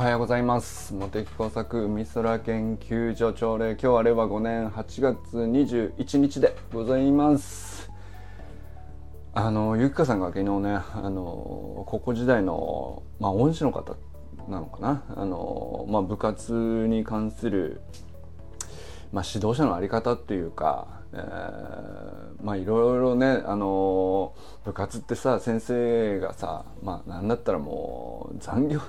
はようございます。茂木工作海空研究所朝礼今日は令和5年8月21日でございます。あのゆきかさんが昨日ねあの高校時代のまあ恩師の方なのかな。あの、まあ、部活に関する、まあ、指導者の在り方っていうか、えー、まあいろいろねあの部活ってさ先生がさまあなんだったらもう残業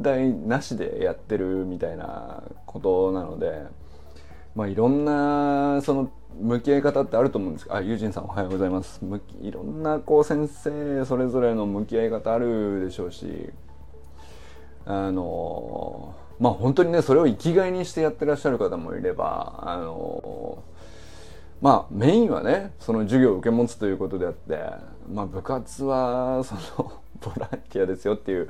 代なしでやってるみたいなことなので、まあ、いろんなその向き合い方ってあると思うんです。けどあユージンさんおはようございます。いろんなこう先生それぞれの向き合い方あるでしょうしあのまあ本当にねそれを生きがいにしてやってらっしゃる方もいればあのまあメインはねその授業を受け持つということであって、まあ、部活はそのボランティアですよっていう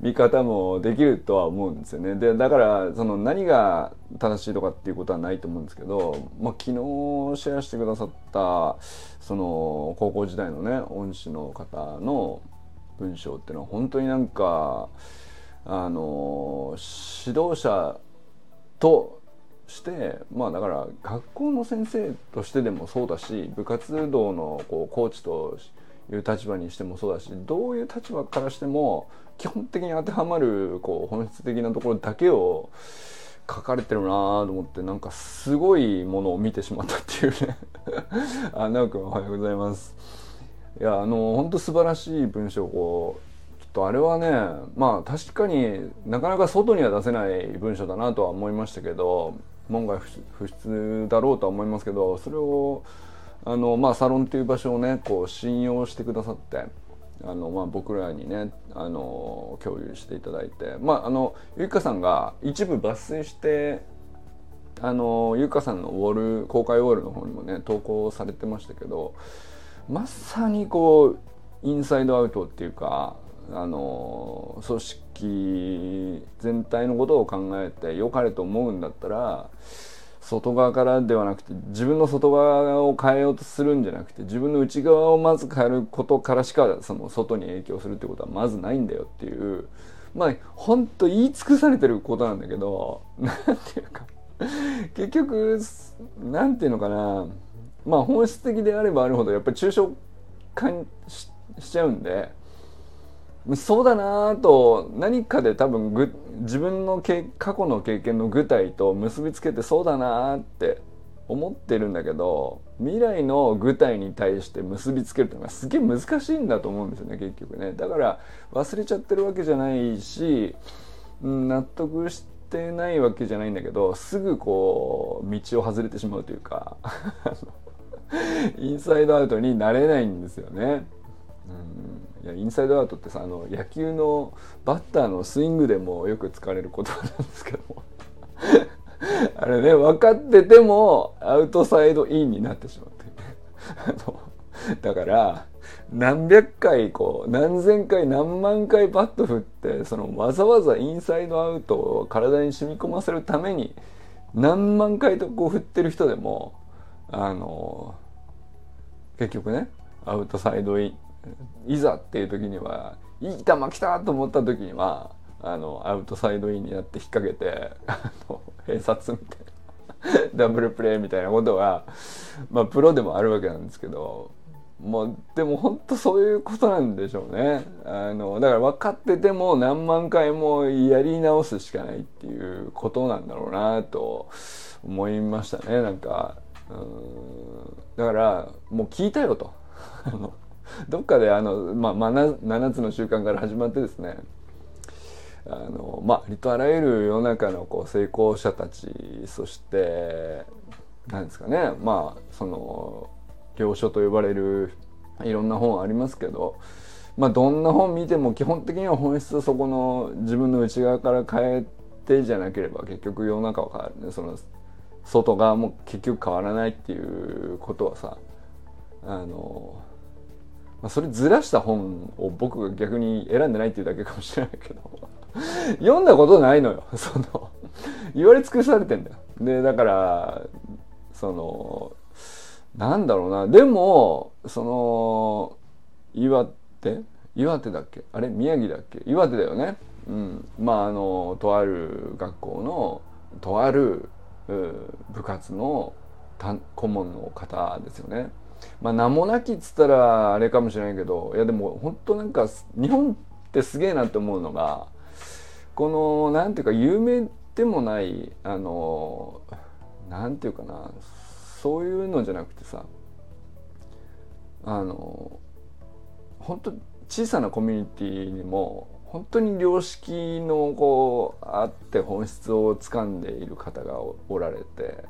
見方もできるとは思うんですよね。でだからその何が正しいとかっていうことはないと思うんですけど、まあ、昨日シェアしてくださったその高校時代のね恩師の方の文章っていうのは本当になんかあの指導者としてまあだから学校の先生としてでもそうだし部活動のこうコーチという立場にしてもそうだしどういう立場からしても基本的に当てはまるこう本質的なところだけを書かれてるなと思ってなんかすごいものを見てしまったっていうね。あ直くんおはようございます。いやあの本当素晴らしい文章をこうちょっとあれはねまあ確かになかなか外には出せない文章だなとは思いましたけど門外不出だろうとは思いますけどそれをあの、まあ、サロンという場所をねこう信用してくださってあの、まあ、僕らにねあの共有していただいて、まあ、あのゆきかさんが一部抜粋してあのゆかさんのウォール公開ウォールの方にもね投稿されてましたけどまさにこうインサイドアウトっていうかあの組織全体のことを考えて良かれと思うんだったら外側からではなくて自分の外側を変えようとするんじゃなくて自分の内側をまず変えることからしかその外に影響するってことはまずないんだよっていう。まあほんと言い尽くされてることなんだけど 何ていうか結局何ていうのかな。まあ本質的であればあるほどやっぱり抽象化しちゃうんでそうだなと何かで多分ぐ自分のけ過去の経験の具体と結びつけてそうだなって思ってるんだけど未来の具体に対して結びつけるっていうのがすげえ難しいんだと思うんですよね結局ねだから忘れちゃってるわけじゃないしうん納得してないわけじゃないんだけどすぐこう道を外れてしまうというか インサイドアウトになれないんですよね。うん、いやインサイドアウトってさあの野球のバッターのスイングでもよく使われる言葉なんですけども。あれね分かっててもアウトサイドインになってしまって。あのだから何百回こう何千回何万回バット振ってそのわざわざインサイドアウトを体に染み込ませるために何万回とこう振ってる人でもあの結局ねアウトサイドインいざっていう時にはいい球来たと思った時にはあのアウトサイドインになって引っ掛けてあの併殺みたいな ダブルプレーみたいなことはまあプロでもあるわけなんですけどもうでも本当そういうことなんでしょうね。あのだから分かってても何万回もやり直すしかないっていうことなんだろうなと思いましたね。なんかうん。だからもう聞いたよと。どっかであの、まあ、7つの習慣から始まってですねあのまあありとあらゆる世の中のこう成功者たちそして何ですかねまあその行書と呼ばれるいろんな本ありますけど、まあ、どんな本見ても基本的には本質そこの自分の内側から変えてじゃなければ結局世の中は変わるね。その外側も結局変わらないっていうことはさあのまあ、それずらした本を僕が逆に選んでないっていうだけかもしれないけど。読んだことないのよ。その言われ尽くされてんだよ。でだからそのなんだろうな。でもその岩手？岩手だっけ？あれ？宮城だっけ？岩手だよね。うん、まああのとある学校のとある部活の顧問の方ですよね。まあ名もなきっつったらあれかもしれないけどいやでも本当なんか日本ってすげえなって思うのがこのなんていうか有名でもないあのなんていうかなそういうのじゃなくてさあの本当小さなコミュニティにも本当に良識のこうあって本質をつかんでいる方がおられて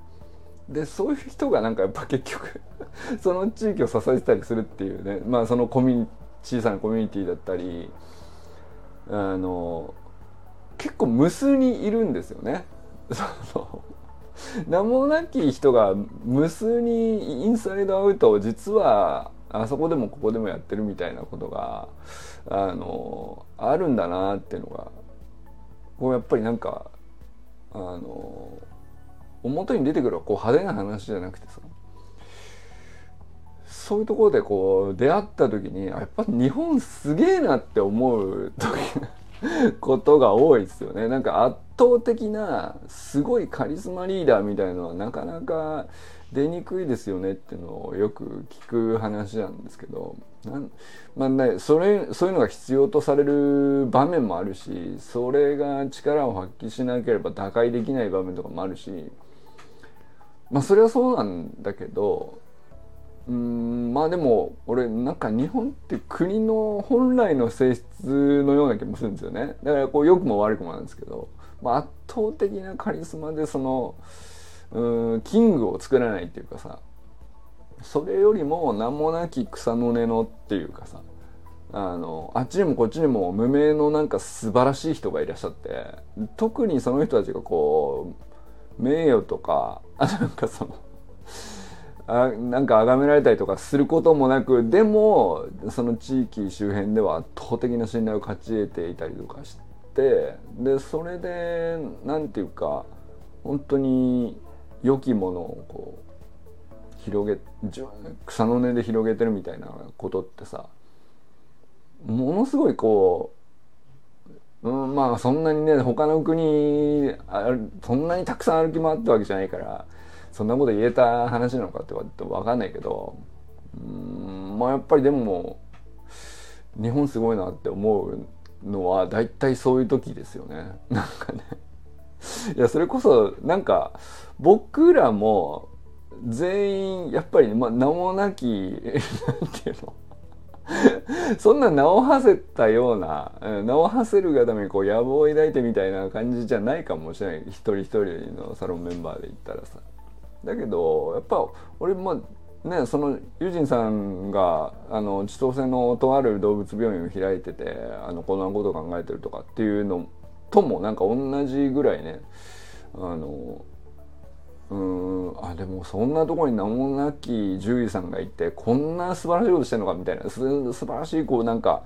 でそういう人がなんかやっぱ結局 その地域を支えてたりするっていうねまあそのコミュ小さなコミュニティだったりあの結構無数にいるんですよね。そ名もなき人が無数にインサイドアウトを実はあそこでもここでもやってるみたいなことがあのあるんだなっていうのがこうやっぱりなんかあの表に出てくるこう派手な話じゃなくてさそういうところでこう出会った時にやっぱ日本すげえなって思う時ことが多いですよね。なんか圧倒的なすごいカリスマリーダーみたいのはなかなか出にくいですよねっていうのをよく聞く話なんですけどなんまあねそれそういうのが必要とされる場面もあるしそれが力を発揮しなければ打開できない場面とかもあるしまあそれはそうなんだけどうんまあでも俺なんか日本って国の本来の性質のような気もするんですよね。だからこう良くも悪くもなんですけど、まあ、圧倒的なカリスマでそのうんキングを作らないっていうかさそれよりも名もなき草の根のっていうかさあのあっちにもこっちにも無名のなんか素晴らしい人がいらっしゃって特にその人たちがこう名誉とかあ なんかそのあなんか崇められたりとかすることもなくでもその地域周辺では圧倒的な信頼を勝ち得ていたりとかしてでそれで何て言うか本当に良きものをこう広げ草の根で広げてるみたいなことってさものすごいこうう、ん、まあそんなにね他の国あそんなにたくさん歩き回ったわけじゃないからそんなこと言えた話なのかってわれて分かんないけどうんまあやっぱりでも日本すごいなって思うのは大体そういう時ですよね。なんかね。いやそれこそなんか僕らも全員やっぱり、まあ、名もなき なんていうの？そんな名を馳せたような名を馳せるがためにこう野望を抱いてみたいな感じじゃないかもしれない。一人一人のサロンメンバーで言ったらさ。だけどやっぱ俺もねそのユジンさんがあの千歳のとある動物病院を開いててあのこんなこと考えてるとかっていうのともなんか同じぐらいねあのうんあでもそんなところに名もなき獣医さんがいてこんな素晴らしいことしてるのかみたいな。す素晴らしいこうなんか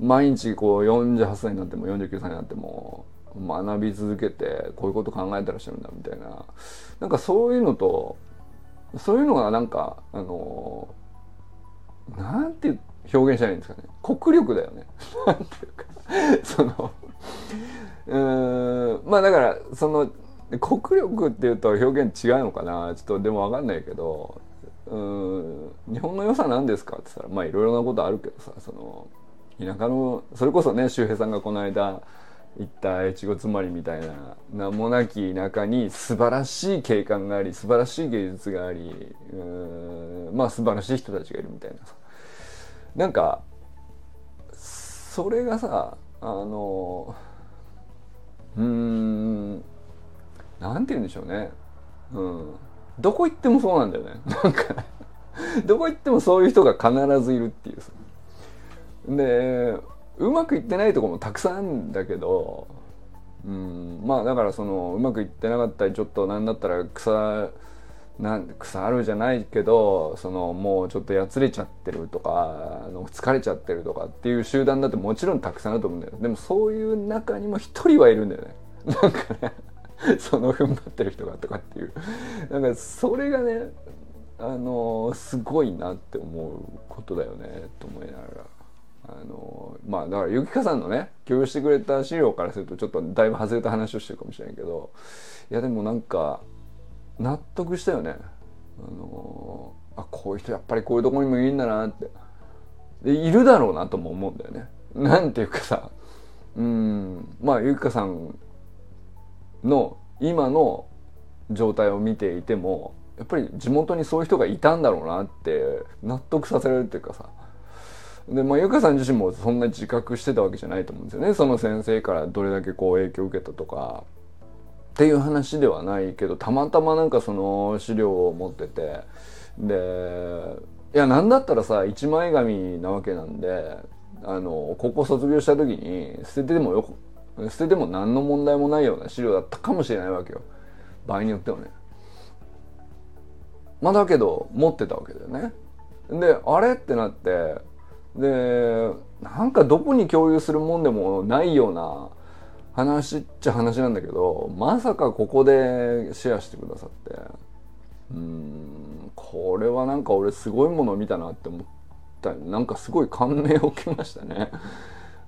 毎日こう48歳になっても49歳になっても学び続けてこういうこと考えてらっしゃるんだみたいな。なんかそういうのとそういうのがなんかあのなんて表現したらいいんですかね。国力だよね。なんていうか。そのうんまあだからその国力っていうと表現違うのかな？ちょっとでも分かんないけどうん日本の良さなんですか？って言ったらまあいろいろなことあるけどさその田舎のそれこそね周平さんがこの間行った越後詰まりみたいな名もなき中に素晴らしい景観があり素晴らしい芸術がありうんまあ素晴らしい人たちがいるみたいなさ。なんかそれがさあのうんなんて言うんでしょうね。うん。どこ行ってもそうなんだよね。なんかどこ行ってもそういう人が必ずいるっていうでうまくいってないとこもたくさんあるんだけど、うん、まあだからそのうまくいってなかったりちょっと何だったら草なん腐るじゃないけどそのもうちょっとやつれちゃってるとかの疲れちゃってるとかっていう集団だってもちろんたくさんあると思うんだよ。でもそういう中にも一人はいるんだよね。なんかね。その踏ん張ってる人がとかっていう。なんかそれがねあのすごいなって思うことだよねと思いながら。あのまあだからゆきかさんのね共有してくれた資料からするとちょっとだいぶ外れた話をしてるかもしれないけどいやでもなんか納得したよね。あのあこういう人やっぱりこういうとこにもいるんだなって。でいるだろうなとも思うんだよね。なんていうかさうんまあゆきかさんの今の状態を見ていてもやっぱり地元にそういう人がいたんだろうなって納得させられるっていうかさ。でまあゆかさん自身もそんな自覚してたわけじゃないと思うんですよね。その先生からどれだけこう影響を受けたとか。っていう話ではないけどたまたまなんかその資料を持ってて。でいや何だったらさ一枚紙なわけなんであの高校卒業した時に捨ててもよ捨てても何の問題もないような資料だったかもしれないわけよ。場合によってはね。まあだけど持ってたわけだよね。であれってなってでなんかどこに共有するもんでもないような話っちゃ話なんだけどまさかここでシェアしてくださって。うんこれはなんか俺すごいもの見たなって思った。なんかすごい感銘を受けましたね。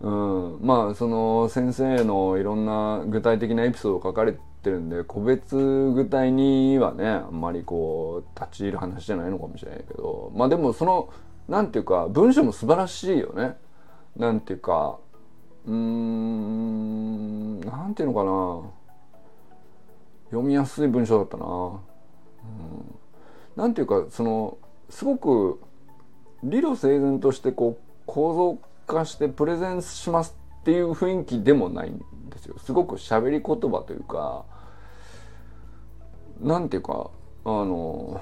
うん、まあその先生のいろんな具体的なエピソードを書かれてるんで個別具体にはねあんまりこう立ち入る話じゃないのかもしれないけどまあでもそのなんていうか文章も素晴らしいよね。なんていうかうーんなんていうのかな読みやすい文章だったな。うん、なんていうかそのすごく理路整然としてこう構造化してプレゼンしますっていう雰囲気でもないんですよ。すごく喋り言葉というかなんていうかあの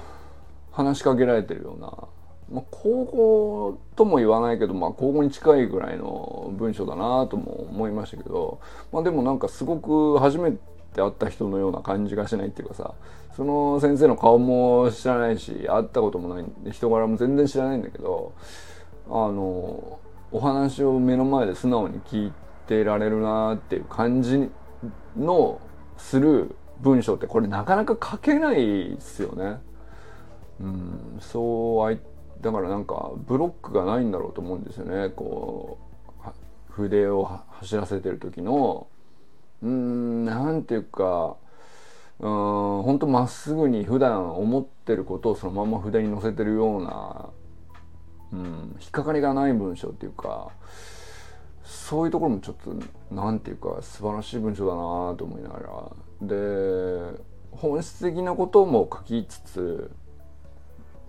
話しかけられてるようなまあ、高校とも言わないけど、まあ、高校に近いぐらいの文章だなとも思いましたけど、まあ、でもなんかすごく初めて会った人のような感じがしないっていうかさその先生の顔も知らないし会ったこともない人柄も全然知らないんだけどあのお話を目の前で素直に聞いてられるなっていう感じのする文章ってこれなかなか書けないですよね。うん、そうだからなんかブロックがないんだろうと思うんですよねこう筆を走らせてる時のうんなんていうかうん本当まっすぐに普段思ってることをそのまま筆に乗せてるような、うん、引っかかりがない文章っていうかそういうところもちょっとなんていうか素晴らしい文章だなと思いながらで本質的なことも書きつつ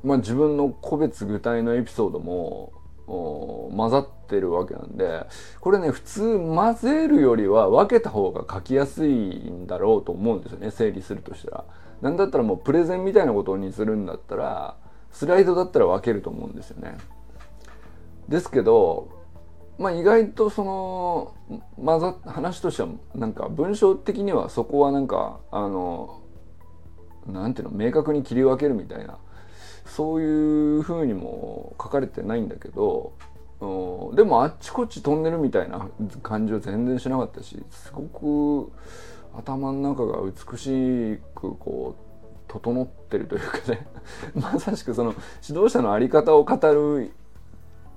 まあ、自分の個別具体のエピソードも混ざってるわけなんでこれね普通混ぜるよりは分けた方が書きやすいんだろうと思うんですよね整理するとしたら。なんだったらもうプレゼンみたいなことにするんだったらスライドだったら分けると思うんですよね。ですけどまあ意外とその混ざ話としてはなんか文章的にはそこはなんかあのなんていうの明確に切り分けるみたいなそういうふうにも書かれてないんだけどでもあっちこっち飛んでるみたいな感じは全然しなかったしすごく頭の中が美しくこう整ってるというかね。まさしくその指導者の在り方を語る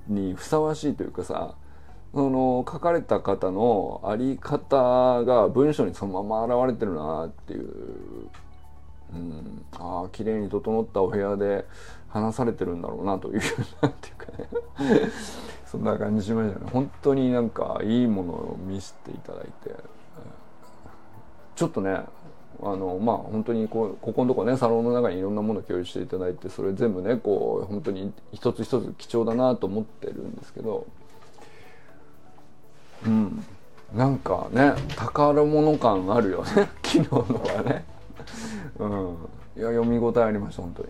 にふさわしいというかさその書かれた方の在り方が文章にそのまま現れてるなっていううん、ああ綺麗に整ったお部屋で話されてるんだろうなというなんていうかね。そんな感じしましたね。本当になんかいいものを見せていただいて。ちょっとねあのまあ本当にこうここのとこねサロンの中にいろんなものを共有していただいてそれ全部ねこう本当に一つ一つ貴重だなと思ってるんですけどうん。なんかね宝物感あるよね 昨日のはね。うん。いや読み応えありました本当に。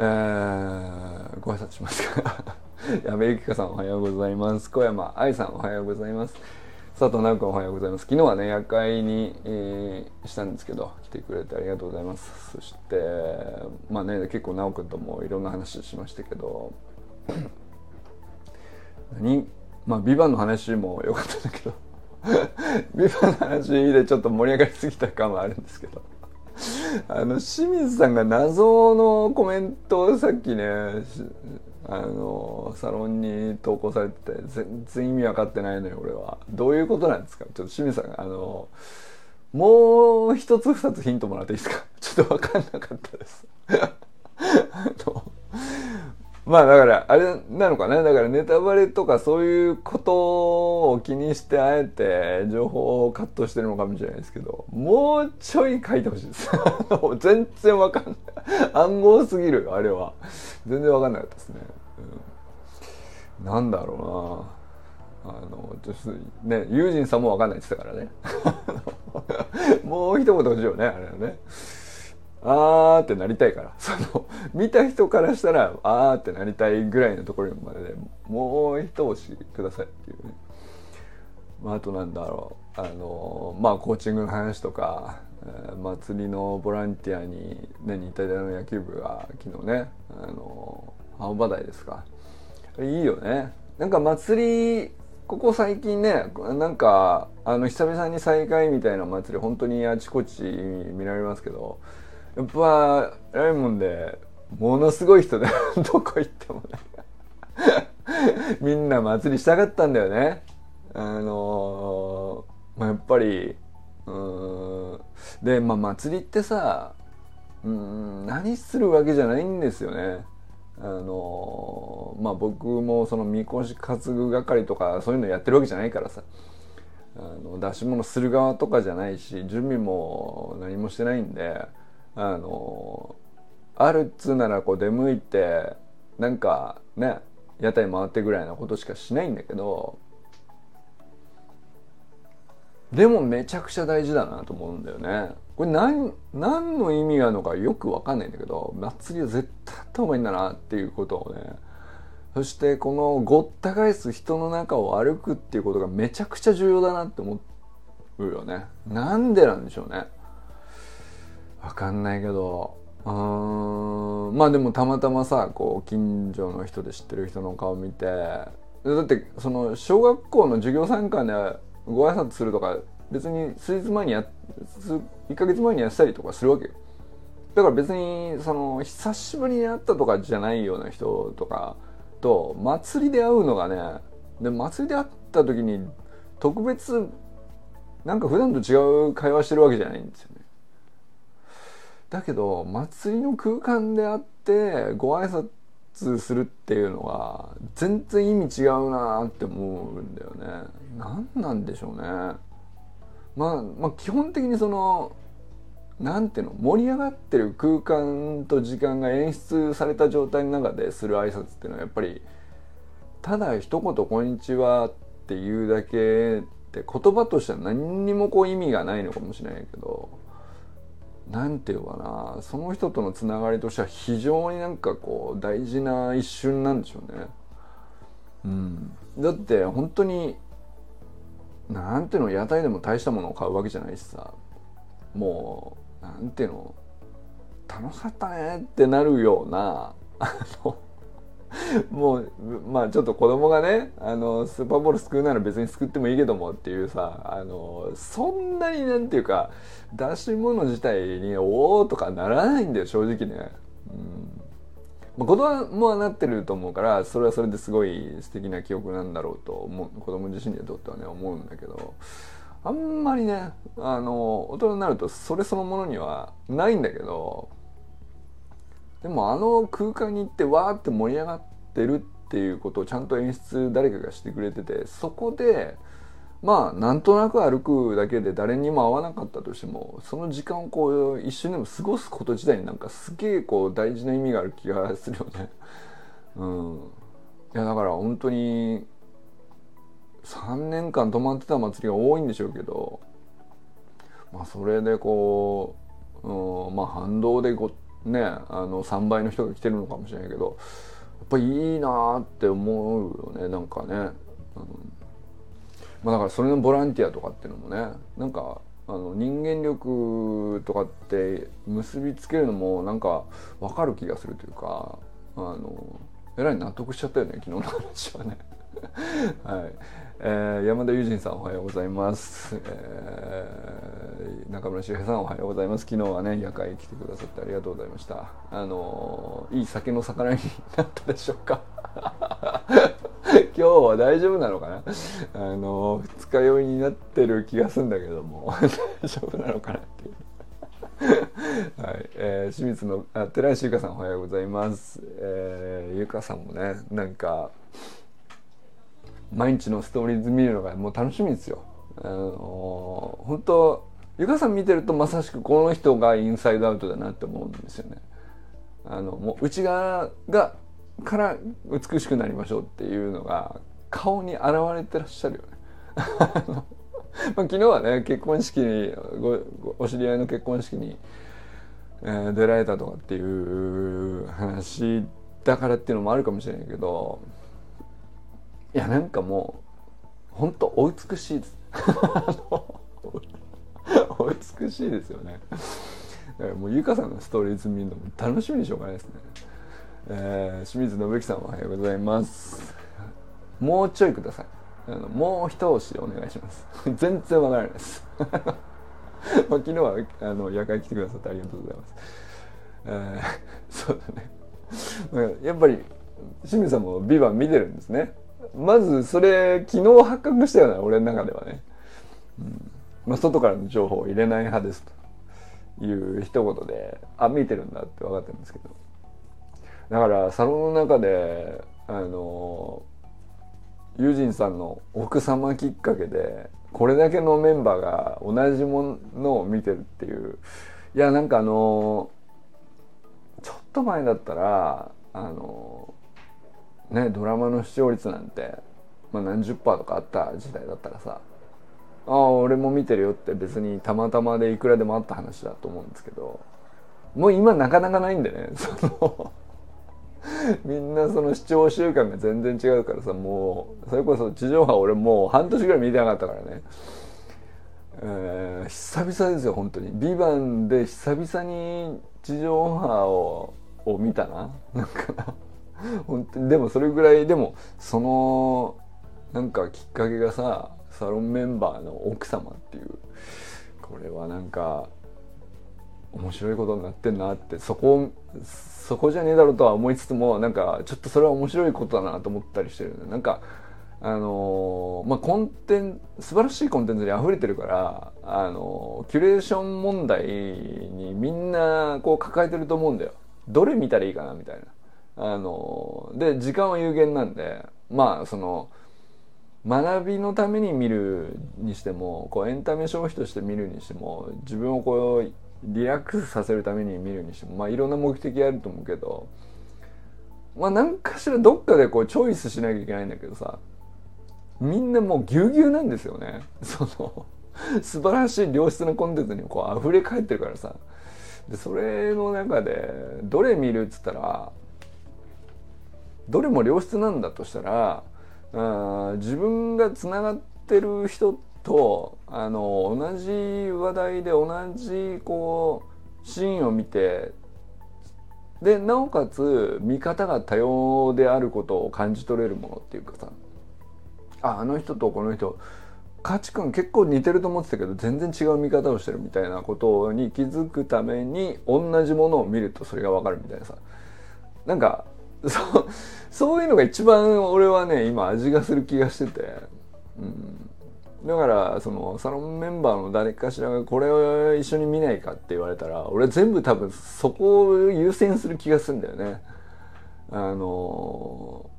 えー、ご挨拶しますか。やべゆきかさんおはようございます。小山愛さんおはようございます。佐藤直子おはようございます。昨日はね夜会に、えー、したんですけど来てくれてありがとうございます。そしてまあね結構直子ともいろんな話しましたけど 何？まあ「ビバンの話も良かったんだけど ビバの話でちょっと盛り上がりすぎた感はあるんですけどあの清水さんが謎のコメントをさっきねあのサロンに投稿されてて全然意味分かってないのよ俺は。どういうことなんですか？ちょっと清水さんあのもう一つ二つヒントもらっていいですか？ちょっと分かんなかったです。まあだからあれなのかな。だからネタバレとかそういうことを気にしてあえて情報をカットしてるのかもしれないですけどもうちょい書いてほしいです。全然わかんない。暗号すぎるあれは。全然わかんなかったですね、うん、なんだろうな。あのちょっとねユージンさんもわかんないって言ってたからね。もう一言欲しいよねあれはね。あーってなりたいから。その見た人からしたらあーってなりたいぐらいのところまででもう一押しくださいっていうね、まあ、あとなんだろう。あのまあコーチングの話とか、祭りのボランティアに、ね、日体大の野球部が昨日ねあの青葉台ですか。いいよね。なんか祭りここ最近ねなんかあの久々に再会みたいな祭り本当にあちこち見られますけどやっぱライモンでものすごい人で どこ行ってもね。みんな祭りしたかったんだよね。あのー、まあ、やっぱりうん。でまあ祭りってさうん何するわけじゃないんですよね。あのー、まあ僕もそのみこし担ぐ係とかそういうのやってるわけじゃないからさ。あの出し物する側とかじゃないし準備も何もしてないんで。あのあるっつうならこう出向いてなんかね屋台回ってぐらいなことしかしないんだけどでもめちゃくちゃ大事だなと思うんだよね。これ何何の意味があるのかよく分かんないんだけど祭りは絶対あった方がいいんだなっていうことをねそしてこのごった返す人の中を歩くっていうことがめちゃくちゃ重要だなって思うよね。なんでなんでしょうね。わかんないけどうん。まあでもたまたまさこう近所の人で知ってる人の顔見てだってその小学校の授業参観でご挨拶するとか別に数日前にや1ヶ月前にやったりとかするわけよ。だから別にその久しぶりに会ったとかじゃないような人とかと祭りで会うのがねで祭りで会った時に特別なんか普段と違う会話してるわけじゃないんですよね。だけど祭りの空間であってご挨拶するっていうのは全然意味違うなって思うんだよね。何なんでしょうね。まあ、まあ基本的にそのなんていうの盛り上がってる空間と時間が演出された状態の中でする挨拶っていうのはやっぱりただ一言「こんにちは」っていうだけって言葉としては何にもこう意味がないのかもしれないけど何て言うかなその人とのつながりとしては非常になんかこう大事な一瞬なんでしょうね。うん、だって本当に何ていうの屋台でも大したものを買うわけじゃないしさもうなんていうの楽しかったねってなるような あのもうまあちょっと子供がねあのスーパーボール救うなら別に救ってもいいけどもっていうさあのそんなになんていうか出し物自体に「おお」とかならないんだよ正直ね。うん。まあ、子供はなってると思うからそれはそれですごい素敵な記憶なんだろうと思う。子供自身にとってはね思うんだけど。あんまりねあの大人になるとそれそのものにはないんだけどでもあの空間に行ってわーって盛り上がってるっていうことをちゃんと演出誰かがしてくれててそこでまあなんとなく歩くだけで誰にも会わなかったとしてもその時間をこう一瞬でも過ごすこと自体になんかすげえこう大事な意味がある気がするよね。うん、いやだから本当に3年間泊まってた祭りが多いんでしょうけどまあそれでこう、うん、まあ反動でこねあの3倍の人が来てるのかもしれないけどやっぱいいなって思うよねなんかね、うん、まあ、だからそれのボランティアとかっていうのもねなんかあの人間力とかって結びつけるのもなんか分かる気がするというかあのえらい納得しちゃったよね昨日の話はね。はい。えー、山田友人さんおはようございます、えー、中村修平さんおはようございます。昨日はね夜会来てくださってありがとうございました。あのー、いい酒の魚になったでしょうか？今日は大丈夫なのかな？あの二日酔いになってる気がするんだけども。大丈夫なのかなっていう。はい、えー、清水のあ寺石由香さんおはようございます。えー、ゆかさんもねなんか毎日のストーリーズ見るのがもう楽しみですよ。あの本当ゆかさん見てるとまさしくこの人がインサイドアウトだなって思うんですよね。あのもう内側がから美しくなりましょうっていうのが顔に現れてらっしゃるよね。まあ、昨日はね結婚式にごお知り合いの結婚式に、えー、出られたとかっていう話だからっていうのもあるかもしれないけどいやなんかもう本当お美しいですお美しいですよね。もうゆかさんのストーリーズ見るのも楽しみにしょうがないですね、えー、清水信之さんおはようございます。もうちょいください。あのもう一押しお願いします。全然わからないです。まあ昨日はあの夜会来てくださってありがとうございます、えー、そうだね。やっぱり清水さんも「ビバン見てるんですね。まずそれ昨日発覚したよね俺の中ではね、うん。まあ、外からの情報を入れない派ですという一言であ見てるんだって分かってるんですけど。だからサロンの中であのユージンさんの奥様きっかけでこれだけのメンバーが同じものを見てるっていう。いやなんかあのちょっと前だったらあのねドラマの視聴率なんて、まあ、何十パーとかあった時代だったらさああ俺も見てるよって別にたまたまでいくらでもあった話だと思うんですけどもう今なかなかないんでね そのみんなその視聴習慣が全然違うからさもうそれこそ地上波俺もう半年ぐらい見てなかったからね、えー、久々ですよ本当に「ビバンで久々に地上波をを見たな。なんか 本当に。でもそれぐらいでもそのなんかきっかけがさサロンメンバーの奥様っていうこれはなんか面白いことになってんなってそこそこじゃねえだろうとは思いつつもなんかちょっとそれは面白いことだなと思ったりしてるなんかあのー、まあコンテン素晴らしいコンテンツに溢れてるからあのー、キュレーション問題にみんなこう抱えてると思うんだよ。どれ見たらいいかなみたいな。あの、で時間は有限なんでまあその学びのために見るにしてもこうエンタメ消費として見るにしても自分をこうリラックスさせるために見るにしてもまあいろんな目的あると思うけどまあ何かしらどっかでこうチョイスしなきゃいけないんだけどさみんなもうぎゅうぎゅうなんですよね。その素晴らしい良質なコンテンツにこう溢れ返ってるからさ。でそれの中でどれ見るっつったらどれも良質なんだとしたらあ自分がつながってる人とあの同じ話題で同じこうシーンを見てでなおかつ見方が多様であることを感じ取れるものっていうかさああの人とこの人価値観結構似てると思ってたけど全然違う見方をしてるみたいなことに気づくために同じものを見るとそれがわかるみたいなさ。なんか そうそういうのが一番俺はね今味がする気がしてて、うん、だからそのサロンメンバーの誰かしらがこれを一緒に見ないかって言われたら俺全部多分そこを優先する気がするんだよね。あの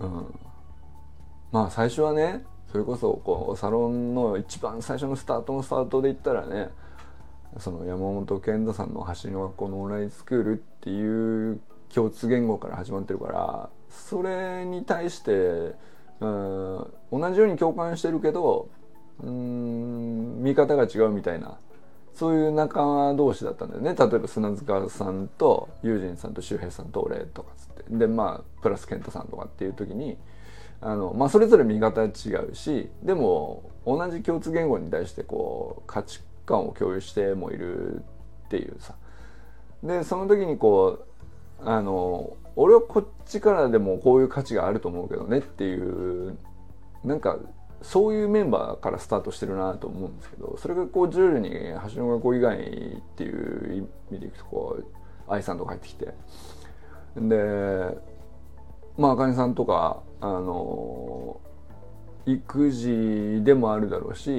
うん。まあ最初はねそれこそこうサロンの一番最初のスタートのスタートで言ったらねその山本健太さんの「走りの学校のオンラインスクール」っていう共通言語から始まってるからそれに対してうん同じように共感してるけどうん見方が違うみたいなそういう仲間同士だったんだよね。例えば砂塚さんと友人さんと周平さんと俺とかつって。でまあプラス健太さんとかっていう時にあの、まあ、それぞれ見方違うしでも同じ共通言語に対してこう価値観を共有してもいるっていうさ。でその時にこうあの俺はこっちからでもこういう価値があると思うけどねっていうなんかそういうメンバーからスタートしてるなと思うんですけどそれがこう徐々に橋の学校以外っていう意味でいくとこう愛さんとか入ってきて。でまああかねさんとかあの育児でもあるだろうし、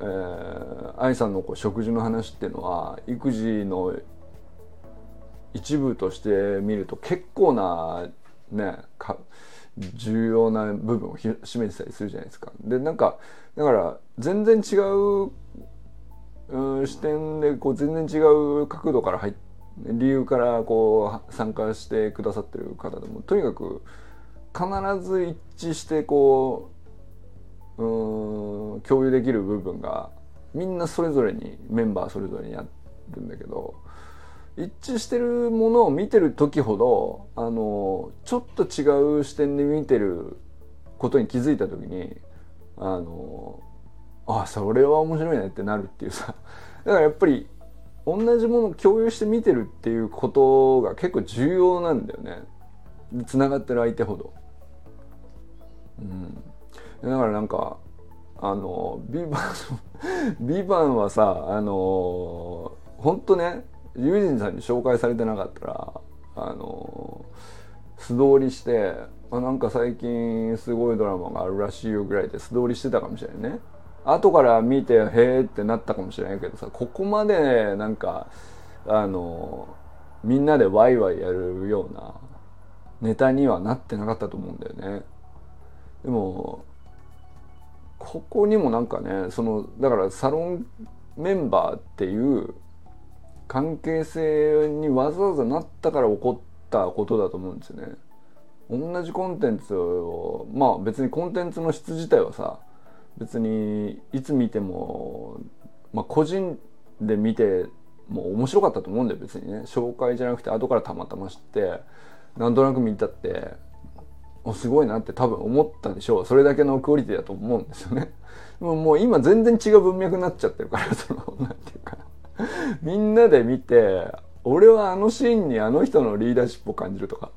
えー、愛さんのこう食事の話っていうのは育児の一部として見ると結構なね重要な部分を占めてたりするじゃないですか。でなんかだから全然違う、うん、視点でこう全然違う角度から入っ理由からこう参加してくださってる方でもとにかく必ず一致してこううん共有できる部分がみんなそれぞれにメンバーそれぞれにあるんだけど一致してるものを見てる時ほどあのちょっと違う視点で見てることに気づいた時にあのあそれは面白いねってなるっていうさ。だからやっぱり同じものを共有して見てるっていうことが結構重要なんだよね。つながってる相手ほど。うん、だからなんかあのビバンビバンはさあの本当ねユージンさんに紹介されてなかったらあの素通りしてあなんか最近すごいドラマがあるらしいよぐらいで素通りしてたかもしれないね。後から見てへえってなったかもしれないけどさここまでなんかあのみんなでワイワイやるようなネタにはなってなかったと思うんだよね。でもここにもなんかねそのだからサロンメンバーっていう関係性にわざわざなったから起こったことだと思うんですよね。同じコンテンツをまあ別にコンテンツの質自体はさ別にいつ見ても、まあ、個人で見ても面白かったと思うんだよ別にね紹介じゃなくて後からたまたま知ってなんとなく見たっておすごいなって多分思ったでしょうそれだけのクオリティだと思うんですよね。もう今全然違う文脈になっちゃってるからそのなんていうかみんなで見て、俺はあのシーンにあの人のリーダーシップを感じるとか、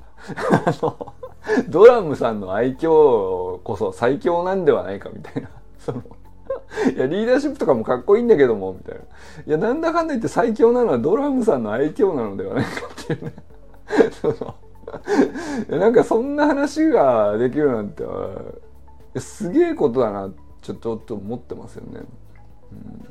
ドラムさんの愛嬌こそ最強なんではないかみたいな、その、いや、リーダーシップとかもかっこいいんだけども、みたいな。いや、なんだかんだ言って最強なのはドラムさんの愛嬌なのではないかっていうね。その、いやなんかそんな話ができるなんて、すげえことだな、ちょっと思ってますよね。うん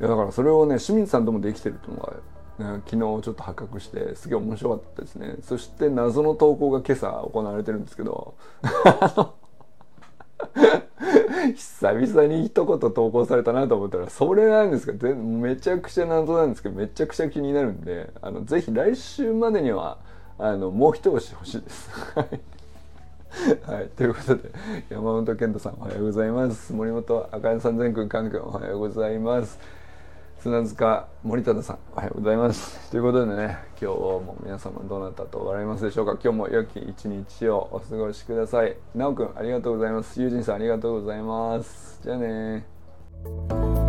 いやだからそれをね清水さんともできてるっていうのが、ね、昨日ちょっと発覚してすげえ面白かったですね。そして謎の投稿が今朝行われてるんですけど。久々に一言投稿されたなと思ったらそれなんですかめちゃくちゃ謎なんですけどめちゃくちゃ気になるんであのぜひ来週までにはあのもう一押し欲しいです。はい、ということで山本健太さんおはようございます。森本赤根さん全くんかんくんおはようございます。砂塚森忠さんおはようございます。ということでね今日も皆様どうなったとおられますでしょうか。今日も良き一日をお過ごしください。なおくんありがとうございます。ゆうじんさんありがとうございます。じゃあね